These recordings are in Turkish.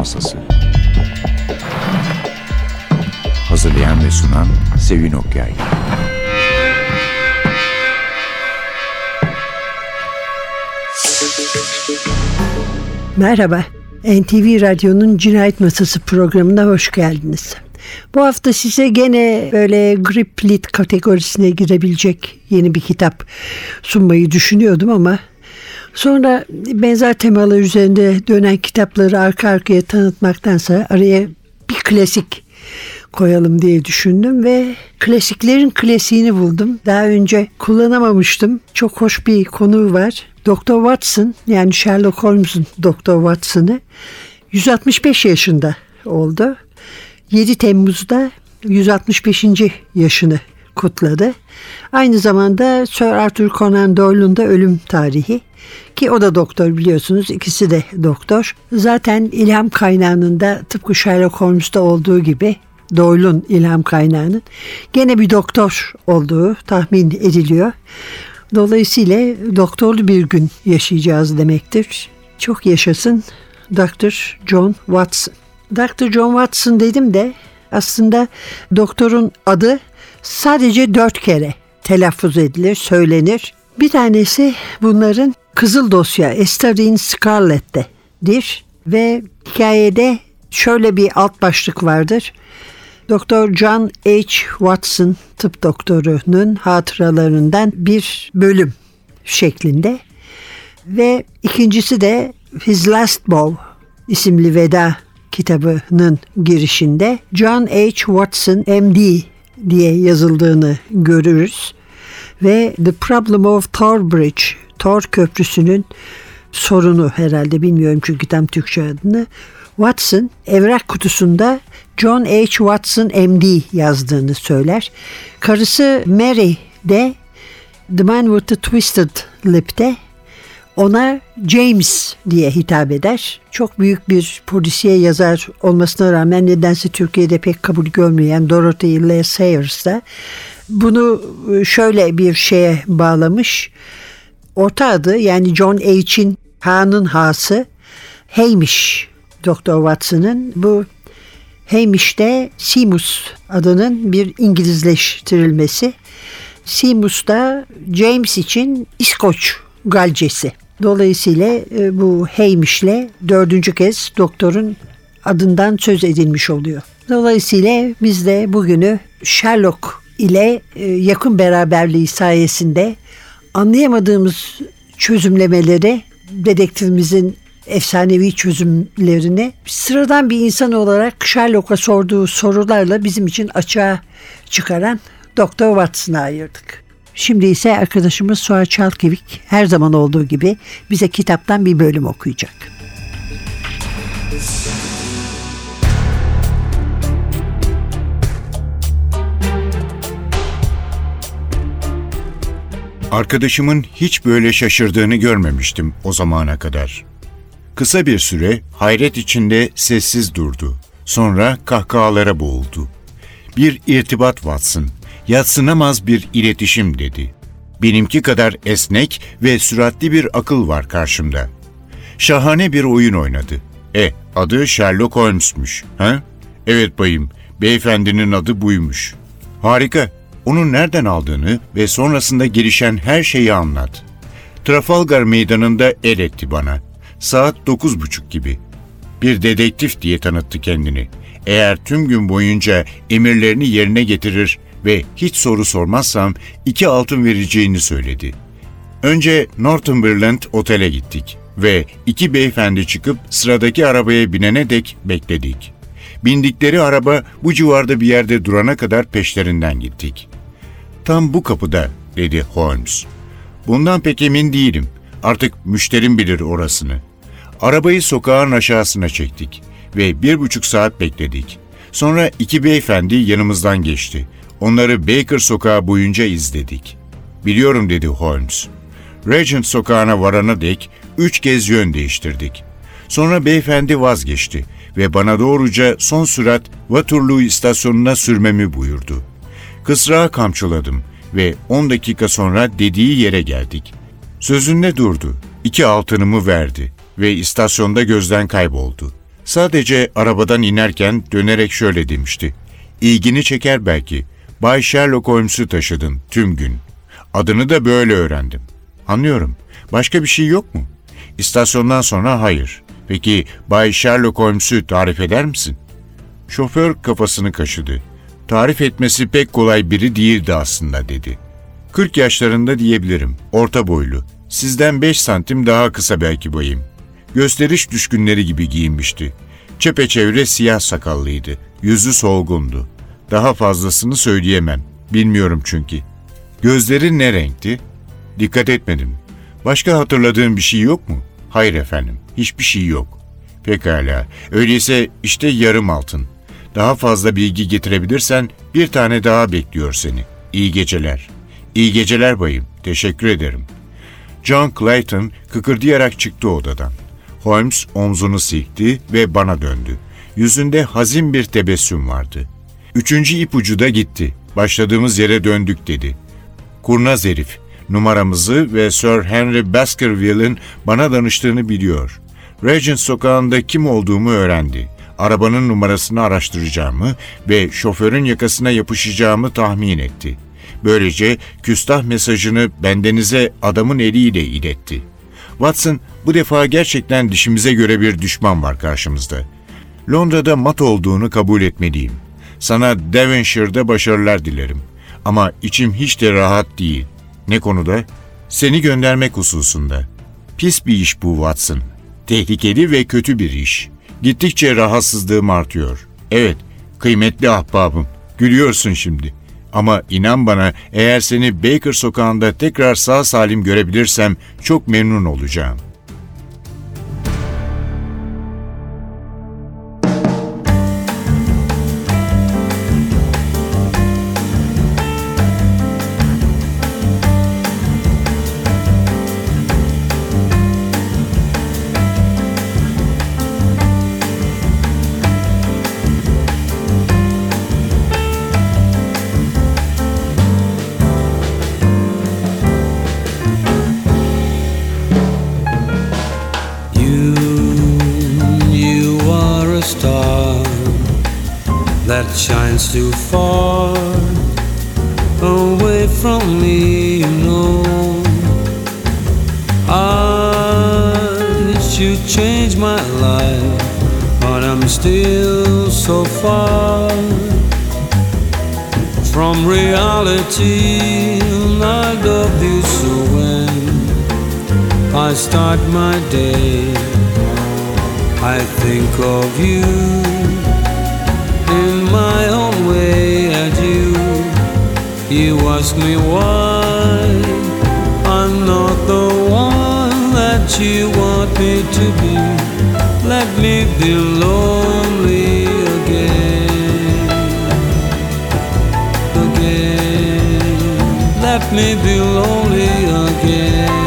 Masası. Hazırlayan ve sunan Sevin Okyay. Merhaba, NTV Radyo'nun Cinayet Masası programına hoş geldiniz. Bu hafta size gene böyle grip lit kategorisine girebilecek yeni bir kitap sunmayı düşünüyordum ama sonra benzer temalar üzerinde dönen kitapları arka arkaya tanıtmaktansa araya bir klasik koyalım diye düşündüm ve klasiklerin klasiğini buldum. Daha önce kullanamamıştım. Çok hoş bir konu var. Dr. Watson yani Sherlock Holmes'un Dr. Watson'ı 165 yaşında oldu. 7 Temmuz'da 165. yaşını kutladı. Aynı zamanda Sir Arthur Conan Doyle'un da ölüm tarihi ki o da doktor biliyorsunuz ikisi de doktor. Zaten ilham kaynağının da tıpkı Sherlock Holmes'ta olduğu gibi Doyle'un ilham kaynağının gene bir doktor olduğu tahmin ediliyor. Dolayısıyla doktorlu bir gün yaşayacağız demektir. Çok yaşasın Dr. John Watson. Dr. John Watson dedim de aslında doktorun adı sadece dört kere telaffuz edilir, söylenir. Bir tanesi bunların Kızıl Dosya Esther Scarlet'tedir ve hikayede şöyle bir alt başlık vardır. Doktor John H. Watson tıp doktorunun hatıralarından bir bölüm şeklinde ve ikincisi de His Last Bow isimli veda kitabının girişinde John H. Watson MD diye yazıldığını görürüz ve The Problem of Tor Bridge, Tor Köprüsü'nün sorunu herhalde bilmiyorum çünkü tam Türkçe adını. Watson evrak kutusunda John H. Watson MD yazdığını söyler. Karısı Mary de The Man with the Twisted Lip'te ona James diye hitap eder. Çok büyük bir polisiye yazar olmasına rağmen nedense Türkiye'de pek kabul görmeyen Dorothy L. Sayers da bunu şöyle bir şeye bağlamış. Orta adı yani John H'in Ha'nın Ha'sı Hamish Doktor Watson'ın bu Hamish de Simus adının bir İngilizleştirilmesi. Simus da James için İskoç Galcesi. Dolayısıyla e, bu Hamish'le dördüncü kez doktorun adından söz edilmiş oluyor. Dolayısıyla biz de bugünü Sherlock ile e, yakın beraberliği sayesinde anlayamadığımız çözümlemeleri dedektifimizin efsanevi çözümlerini sıradan bir insan olarak Sherlock'a sorduğu sorularla bizim için açığa çıkaran Doktor Watson'a ayırdık. Şimdi ise arkadaşımız Suha Çalkevik her zaman olduğu gibi bize kitaptan bir bölüm okuyacak. Arkadaşımın hiç böyle şaşırdığını görmemiştim o zamana kadar. Kısa bir süre hayret içinde sessiz durdu. Sonra kahkahalara boğuldu. Bir irtibat Watson, yatsınamaz bir iletişim dedi. Benimki kadar esnek ve süratli bir akıl var karşımda. Şahane bir oyun oynadı. E, adı Sherlock Holmes'muş, ha? Evet bayım, beyefendinin adı buymuş. Harika, onun nereden aldığını ve sonrasında gelişen her şeyi anlat. Trafalgar meydanında el etti bana. Saat dokuz buçuk gibi. Bir dedektif diye tanıttı kendini. Eğer tüm gün boyunca emirlerini yerine getirir ve hiç soru sormazsam iki altın vereceğini söyledi. Önce Northumberland Otel'e gittik ve iki beyefendi çıkıp sıradaki arabaya binene dek bekledik. Bindikleri araba bu civarda bir yerde durana kadar peşlerinden gittik. Tam bu kapıda, dedi Holmes. Bundan pek emin değilim. Artık müşterim bilir orasını. Arabayı sokağın aşağısına çektik ve bir buçuk saat bekledik. Sonra iki beyefendi yanımızdan geçti. Onları Baker sokağı boyunca izledik. Biliyorum dedi Holmes. Regent sokağına varana dek üç kez yön değiştirdik. Sonra beyefendi vazgeçti ve bana doğruca son sürat Waterloo istasyonuna sürmemi buyurdu. Kısrağı kamçıladım ve 10 dakika sonra dediği yere geldik. Sözünde durdu. İki altınımı verdi ve istasyonda gözden kayboldu. Sadece arabadan inerken dönerek şöyle demişti. İlgini çeker belki. Bay Sherlock Holmes'u taşıdın tüm gün. Adını da böyle öğrendim. Anlıyorum. Başka bir şey yok mu? İstasyondan sonra hayır. Peki Bay Sherlock Holmes'u tarif eder misin? Şoför kafasını kaşıdı. Tarif etmesi pek kolay biri değildi aslında dedi. 40 yaşlarında diyebilirim. Orta boylu. Sizden 5 santim daha kısa belki boyum. Gösteriş düşkünleri gibi giyinmişti. Çepeçevre siyah sakallıydı. Yüzü solgundu. Daha fazlasını söyleyemem. Bilmiyorum çünkü. Gözleri ne renkti? Dikkat etmedim. Başka hatırladığın bir şey yok mu? Hayır efendim. Hiçbir şey yok. Pekala. Öyleyse işte yarım altın. Daha fazla bilgi getirebilirsen bir tane daha bekliyor seni. İyi geceler. İyi geceler bayım. Teşekkür ederim. John Clayton kıkırdayarak çıktı odadan. Holmes omzunu silkti ve bana döndü. Yüzünde hazin bir tebessüm vardı. Üçüncü ipucu da gitti. Başladığımız yere döndük dedi. Kurnaz herif. Numaramızı ve Sir Henry Baskerville'in bana danıştığını biliyor. Regent sokağında kim olduğumu öğrendi. Arabanın numarasını araştıracağımı ve şoförün yakasına yapışacağımı tahmin etti. Böylece küstah mesajını bendenize adamın eliyle iletti. Watson, bu defa gerçekten dişimize göre bir düşman var karşımızda. Londra'da mat olduğunu kabul etmeliyim. Sana Devonshire'da başarılar dilerim. Ama içim hiç de rahat değil. Ne konuda? Seni göndermek hususunda. Pis bir iş bu Watson. Tehlikeli ve kötü bir iş. Gittikçe rahatsızlığım artıyor. Evet, kıymetli ahbabım. Gülüyorsun şimdi. Ama inan bana eğer seni Baker sokağında tekrar sağ salim görebilirsem çok memnun olacağım. Far away from me, you know. I should change my life, but I'm still so far from reality. I love you so when I start my day. I think of you you ask me why I'm not the one that you want me to be. Let me be lonely again, again. Let me be lonely again.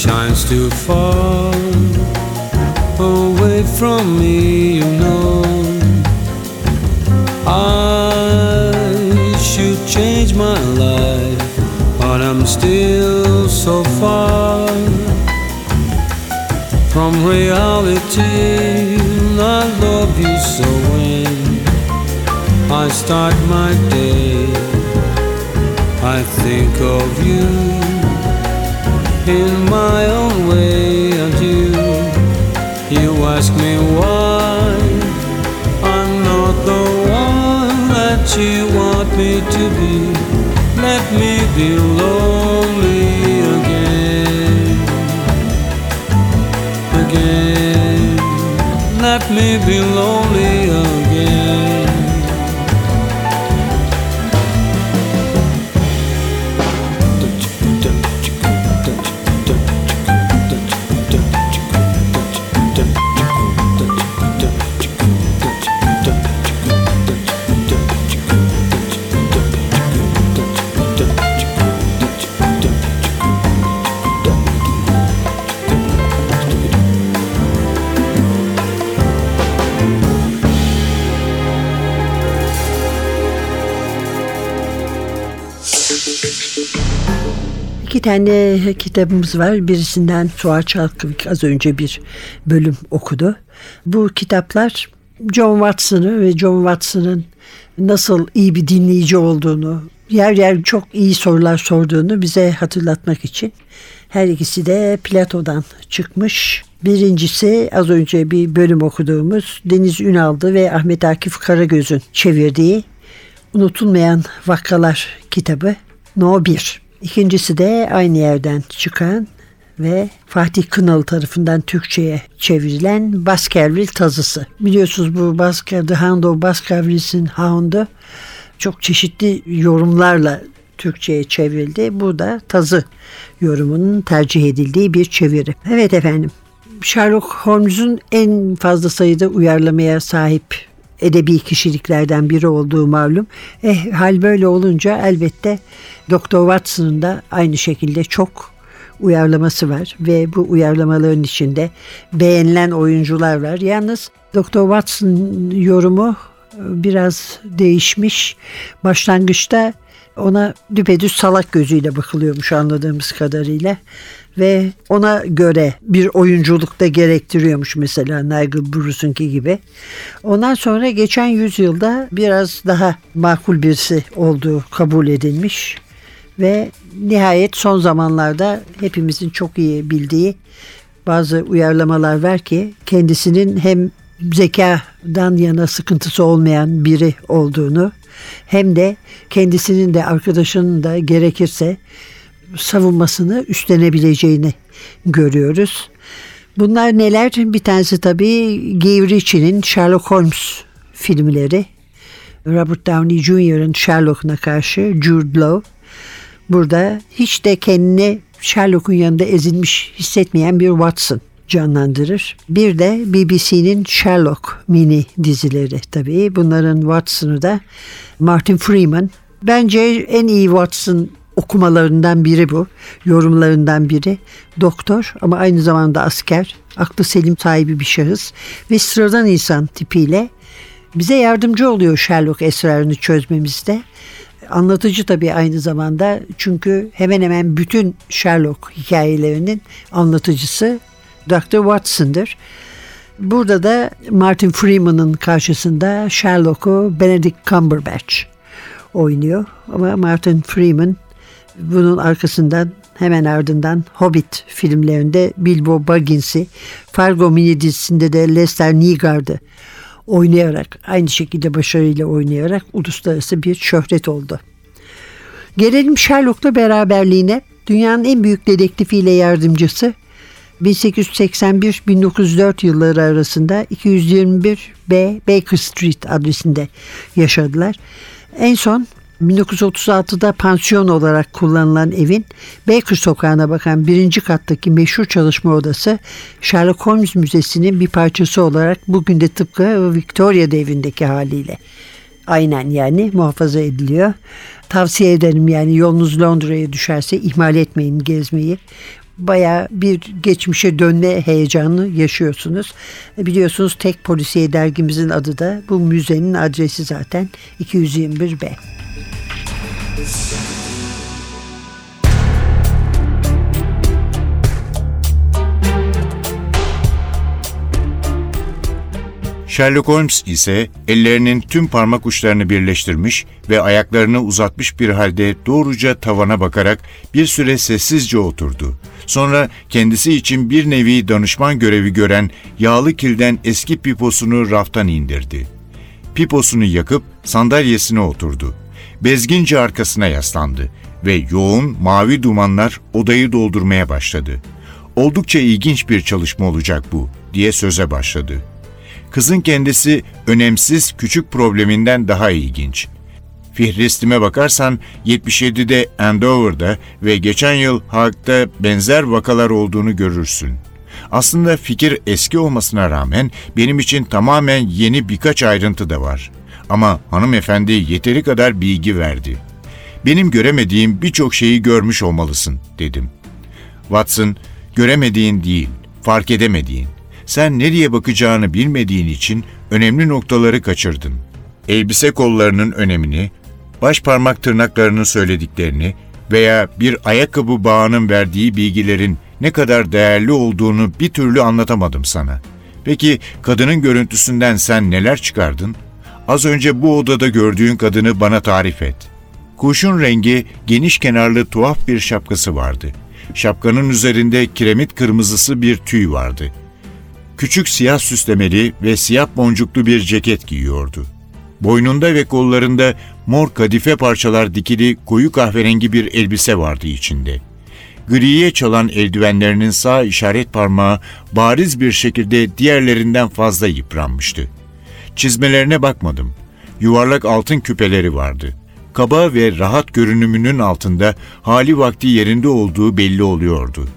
Shines too far away from me, you know. I should change my life, but I'm still so far from reality. I love you so when I start my day. I think of you in my own way and you you ask me why I'm not the one that you want me to be. Let me be lonely again. Again. Let me be lonely İki tane kitabımız var. Birisinden Suat Çalkıvik az önce bir bölüm okudu. Bu kitaplar John Watson'ı ve John Watson'ın nasıl iyi bir dinleyici olduğunu, yer yer çok iyi sorular sorduğunu bize hatırlatmak için. Her ikisi de Plato'dan çıkmış. Birincisi az önce bir bölüm okuduğumuz Deniz Ünal'dı ve Ahmet Akif Karagöz'ün çevirdiği Unutulmayan Vakalar kitabı No 1. İkincisi de aynı yerden çıkan ve Fatih Kınalı tarafından Türkçe'ye çevrilen Baskerville tazısı. Biliyorsunuz bu Baskerville, The Hound of Baskerville'sin Hound'u çok çeşitli yorumlarla Türkçe'ye çevrildi. Bu da tazı yorumunun tercih edildiği bir çeviri. Evet efendim. Sherlock Holmes'un en fazla sayıda uyarlamaya sahip edebi kişiliklerden biri olduğu malum. Eh, hal böyle olunca elbette Dr. Watson'ın da aynı şekilde çok uyarlaması var ve bu uyarlamaların içinde beğenilen oyuncular var. Yalnız Dr. Watson yorumu biraz değişmiş. Başlangıçta ona düpedüz salak gözüyle bakılıyormuş anladığımız kadarıyla ve ona göre bir oyunculuk da gerektiriyormuş mesela Nigel Bruce'unki gibi. Ondan sonra geçen yüzyılda biraz daha makul birisi olduğu kabul edilmiş ve nihayet son zamanlarda hepimizin çok iyi bildiği bazı uyarlamalar var ki kendisinin hem zekadan yana sıkıntısı olmayan biri olduğunu hem de kendisinin de arkadaşının da gerekirse savunmasını üstlenebileceğini görüyoruz. Bunlar neler? Bir tanesi tabii Guy Ritchie'nin Sherlock Holmes filmleri. Robert Downey Jr.'ın Sherlock'una karşı Jude Law. Burada hiç de kendini Sherlock'un yanında ezilmiş hissetmeyen bir Watson canlandırır. Bir de BBC'nin Sherlock mini dizileri tabii. Bunların Watson'ı da Martin Freeman. Bence en iyi Watson okumalarından biri bu. Yorumlarından biri. Doktor ama aynı zamanda asker. Aklı selim sahibi bir şahıs. Ve sıradan insan tipiyle bize yardımcı oluyor Sherlock esrarını çözmemizde. Anlatıcı tabii aynı zamanda çünkü hemen hemen bütün Sherlock hikayelerinin anlatıcısı Dr. Watson'dır. Burada da Martin Freeman'ın karşısında Sherlock'u Benedict Cumberbatch oynuyor. Ama Martin Freeman bunun arkasından hemen ardından Hobbit filmlerinde Bilbo Baggins'i, Fargo mini dizisinde de Lester Nygaard'ı oynayarak, aynı şekilde başarıyla oynayarak uluslararası bir şöhret oldu. Gelelim Sherlock'la beraberliğine. Dünyanın en büyük dedektifiyle yardımcısı 1881-1904 yılları arasında 221 B Baker Street adresinde yaşadılar. En son 1936'da pansiyon olarak kullanılan evin Baker sokağına bakan birinci kattaki meşhur çalışma odası Sherlock Holmes Müzesi'nin bir parçası olarak bugün de tıpkı Victoria devrindeki haliyle aynen yani muhafaza ediliyor. Tavsiye ederim yani yolunuz Londra'ya düşerse ihmal etmeyin gezmeyi. Baya bir geçmişe dönme heyecanı yaşıyorsunuz. Biliyorsunuz tek polisiye dergimizin adı da bu müzenin adresi zaten 221B. Sherlock Holmes ise ellerinin tüm parmak uçlarını birleştirmiş ve ayaklarını uzatmış bir halde doğruca tavana bakarak bir süre sessizce oturdu. Sonra kendisi için bir nevi danışman görevi gören yağlı kilden eski piposunu raftan indirdi. Piposunu yakıp sandalyesine oturdu. Bezgince arkasına yaslandı ve yoğun mavi dumanlar odayı doldurmaya başladı. Oldukça ilginç bir çalışma olacak bu diye söze başladı. Kızın kendisi önemsiz küçük probleminden daha ilginç. Fihristime bakarsan 77'de Andover'da ve geçen yıl Haag'da benzer vakalar olduğunu görürsün. Aslında fikir eski olmasına rağmen benim için tamamen yeni birkaç ayrıntı da var. Ama hanımefendi yeteri kadar bilgi verdi. Benim göremediğim birçok şeyi görmüş olmalısın dedim. Watson, göremediğin değil, fark edemediğin. Sen nereye bakacağını bilmediğin için önemli noktaları kaçırdın. Elbise kollarının önemini, baş parmak tırnaklarının söylediklerini veya bir ayakkabı bağının verdiği bilgilerin ne kadar değerli olduğunu bir türlü anlatamadım sana. Peki kadının görüntüsünden sen neler çıkardın? Az önce bu odada gördüğün kadını bana tarif et. Kuşun rengi geniş kenarlı tuhaf bir şapkası vardı. Şapkanın üzerinde kiremit kırmızısı bir tüy vardı. Küçük siyah süslemeli ve siyah boncuklu bir ceket giyiyordu. Boynunda ve kollarında mor kadife parçalar dikili koyu kahverengi bir elbise vardı içinde. Griye çalan eldivenlerinin sağ işaret parmağı bariz bir şekilde diğerlerinden fazla yıpranmıştı. Çizmelerine bakmadım. Yuvarlak altın küpeleri vardı. Kaba ve rahat görünümünün altında hali vakti yerinde olduğu belli oluyordu.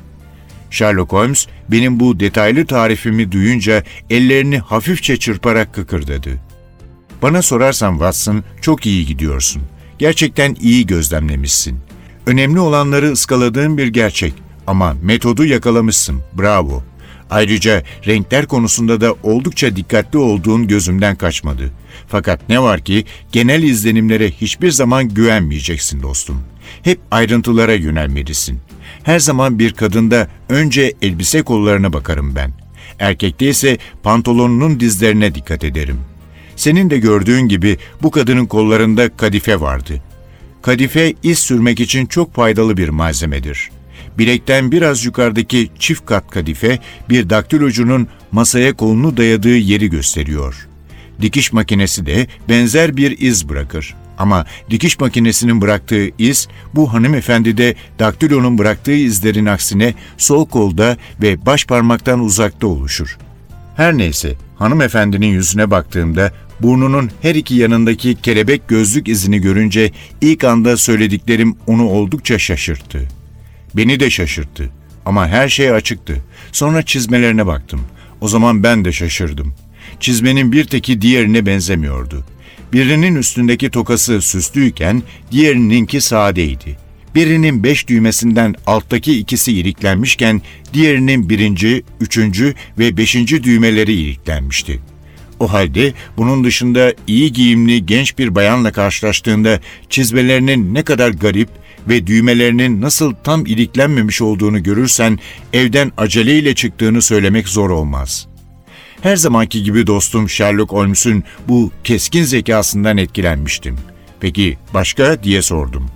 Sherlock Holmes benim bu detaylı tarifimi duyunca ellerini hafifçe çırparak kıkırdadı. Bana sorarsan Watson çok iyi gidiyorsun. Gerçekten iyi gözlemlemişsin. Önemli olanları ıskaladığın bir gerçek ama metodu yakalamışsın. Bravo. Ayrıca renkler konusunda da oldukça dikkatli olduğun gözümden kaçmadı. Fakat ne var ki genel izlenimlere hiçbir zaman güvenmeyeceksin dostum. Hep ayrıntılara yönelmelisin. Her zaman bir kadında önce elbise kollarına bakarım ben. Erkekte ise pantolonunun dizlerine dikkat ederim. Senin de gördüğün gibi bu kadının kollarında kadife vardı. Kadife iz sürmek için çok faydalı bir malzemedir. Bilekten biraz yukarıdaki çift kat kadife bir daktilocunun masaya kolunu dayadığı yeri gösteriyor. Dikiş makinesi de benzer bir iz bırakır. Ama dikiş makinesinin bıraktığı iz bu hanımefendide daktilonun bıraktığı izlerin aksine sol kolda ve baş parmaktan uzakta oluşur. Her neyse hanımefendinin yüzüne baktığımda burnunun her iki yanındaki kelebek gözlük izini görünce ilk anda söylediklerim onu oldukça şaşırttı. Beni de şaşırttı ama her şey açıktı. Sonra çizmelerine baktım. O zaman ben de şaşırdım. Çizmenin bir teki diğerine benzemiyordu. Birinin üstündeki tokası süslüyken diğerininki sadeydi. Birinin beş düğmesinden alttaki ikisi iliklenmişken diğerinin birinci, üçüncü ve beşinci düğmeleri iliklenmişti. O halde bunun dışında iyi giyimli genç bir bayanla karşılaştığında çizmelerinin ne kadar garip ve düğmelerinin nasıl tam iliklenmemiş olduğunu görürsen evden aceleyle çıktığını söylemek zor olmaz.'' Her zamanki gibi dostum Sherlock Holmes'un bu keskin zekasından etkilenmiştim. Peki başka diye sordum.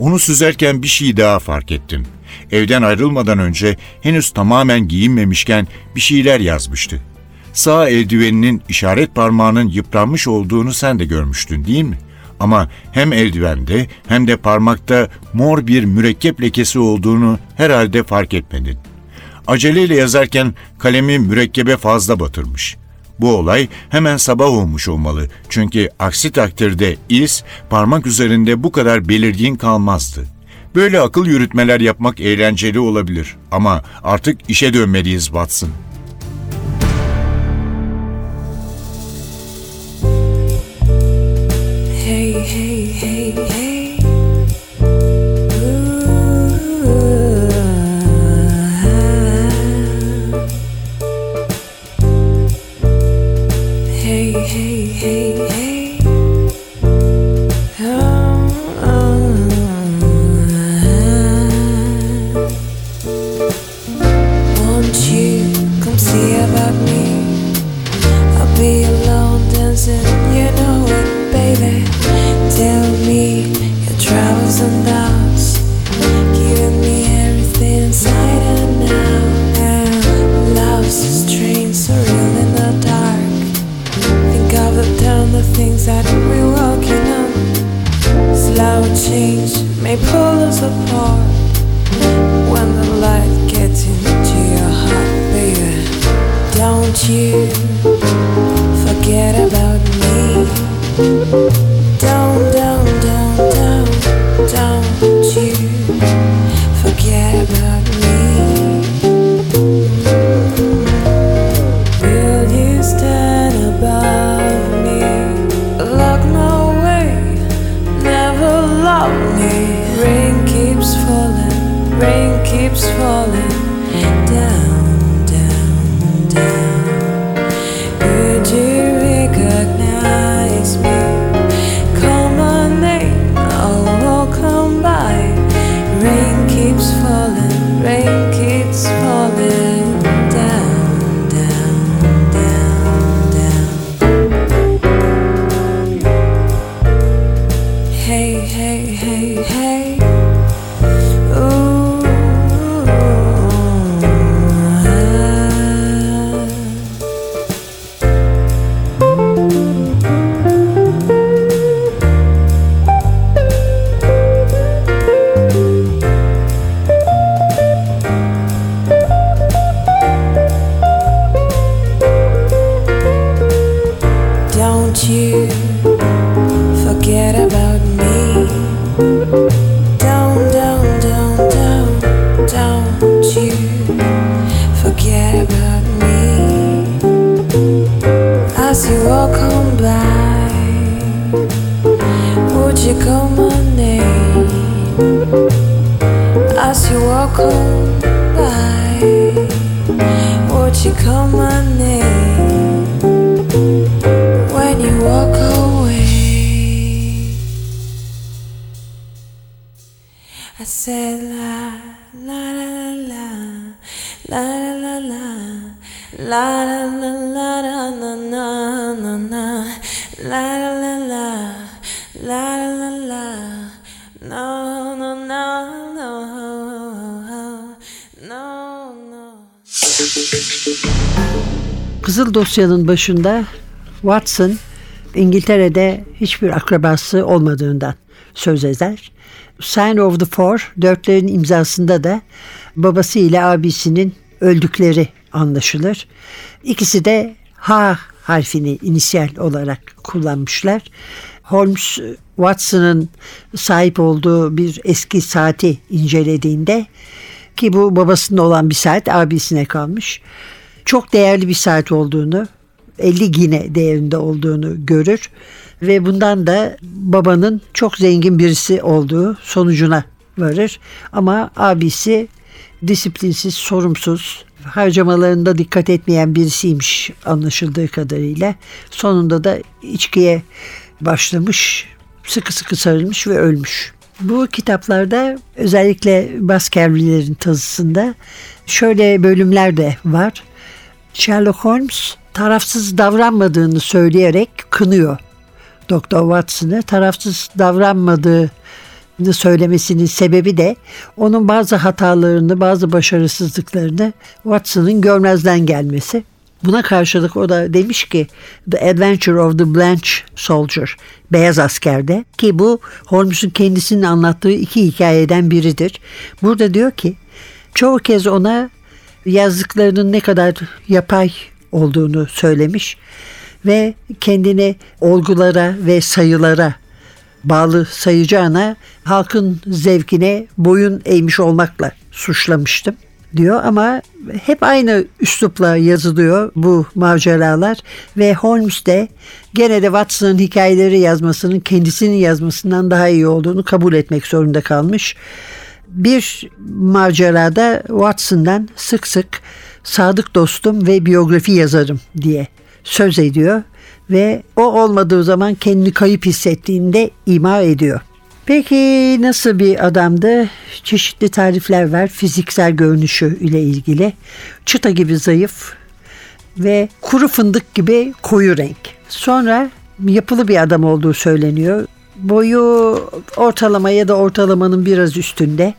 Onu süzerken bir şey daha fark ettim. Evden ayrılmadan önce henüz tamamen giyinmemişken bir şeyler yazmıştı. Sağ eldiveninin işaret parmağının yıpranmış olduğunu sen de görmüştün değil mi? Ama hem eldivende hem de parmakta mor bir mürekkep lekesi olduğunu herhalde fark etmedin. Aceleyle yazarken kalemi mürekkebe fazla batırmış. Bu olay hemen sabah olmuş olmalı. Çünkü aksi takdirde iz parmak üzerinde bu kadar belirgin kalmazdı. Böyle akıl yürütmeler yapmak eğlenceli olabilir ama artık işe dönmeliyiz Watson. Kızıl dosyanın başında Watson İngiltere'de hiçbir akrabası olmadığından söz eder. Sign of the Four, dörtlerin imzasında da babası ile abisinin öldükleri anlaşılır. İkisi de H harfini inisiyal olarak kullanmışlar. Holmes Watson'ın sahip olduğu bir eski saati incelediğinde ki bu babasının olan bir saat abisine kalmış. Çok değerli bir saat olduğunu 50 gine değerinde olduğunu görür ve bundan da babanın çok zengin birisi olduğu sonucuna varır. Ama abisi disiplinsiz, sorumsuz, harcamalarında dikkat etmeyen birisiymiş anlaşıldığı kadarıyla. Sonunda da içkiye başlamış, sıkı sıkı sarılmış ve ölmüş. Bu kitaplarda özellikle Baskerville'lerin tazısında şöyle bölümler de var. Sherlock Holmes tarafsız davranmadığını söyleyerek kınıyor Doktor Watson'ı. Tarafsız davranmadığını söylemesinin sebebi de onun bazı hatalarını, bazı başarısızlıklarını Watson'ın görmezden gelmesi. Buna karşılık o da demiş ki The Adventure of the Blanche Soldier Beyaz Asker'de ki bu Holmes'un kendisinin anlattığı iki hikayeden biridir. Burada diyor ki çoğu kez ona yazdıklarının ne kadar yapay olduğunu söylemiş ve kendini olgulara ve sayılara bağlı sayacağına halkın zevkine boyun eğmiş olmakla suçlamıştım diyor ama hep aynı üslupla yazılıyor bu maceralar ve Holmes de gene de Watson'ın hikayeleri yazmasının kendisinin yazmasından daha iyi olduğunu kabul etmek zorunda kalmış. Bir macerada Watson'dan sık sık sadık dostum ve biyografi yazarım diye söz ediyor ve o olmadığı zaman kendini kayıp hissettiğinde ima ediyor. Peki nasıl bir adamdı? Çeşitli tarifler var fiziksel görünüşü ile ilgili. Çıta gibi zayıf ve kuru fındık gibi koyu renk. Sonra yapılı bir adam olduğu söyleniyor. Boyu ortalama ya da ortalamanın biraz üstünde.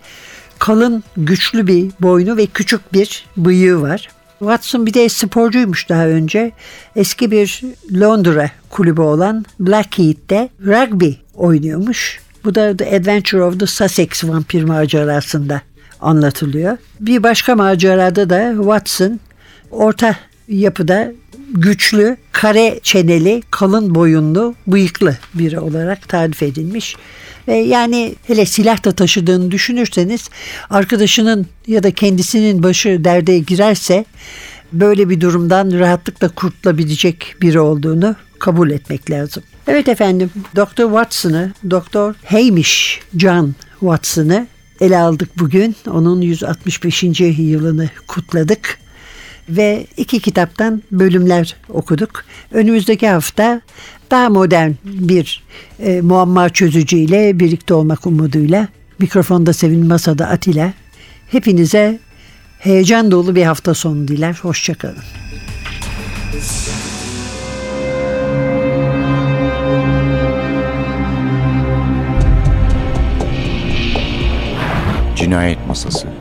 Kalın, güçlü bir boynu ve küçük bir bıyığı var. Watson bir de sporcuymuş daha önce. Eski bir Londra kulübü olan Blackheath'te rugby oynuyormuş. Bu da The Adventure of the Sussex vampir macerasında anlatılıyor. Bir başka macerada da Watson orta yapıda güçlü, kare çeneli, kalın boyunlu, bıyıklı biri olarak tarif edilmiş. Ve yani hele silah da taşıdığını düşünürseniz arkadaşının ya da kendisinin başı derde girerse böyle bir durumdan rahatlıkla kurtulabilecek biri olduğunu kabul etmek lazım. Evet efendim Dr. Watson'ı, Dr. Hamish John Watson'ı ele aldık bugün. Onun 165. yılını kutladık ve iki kitaptan bölümler okuduk. Önümüzdeki hafta daha modern bir e, muamma çözücüyle birlikte olmak umuduyla mikrofonda Sevin Masada Atilla hepinize heyecan dolu bir hafta sonu diler. Hoşçakalın. Cinayet Masası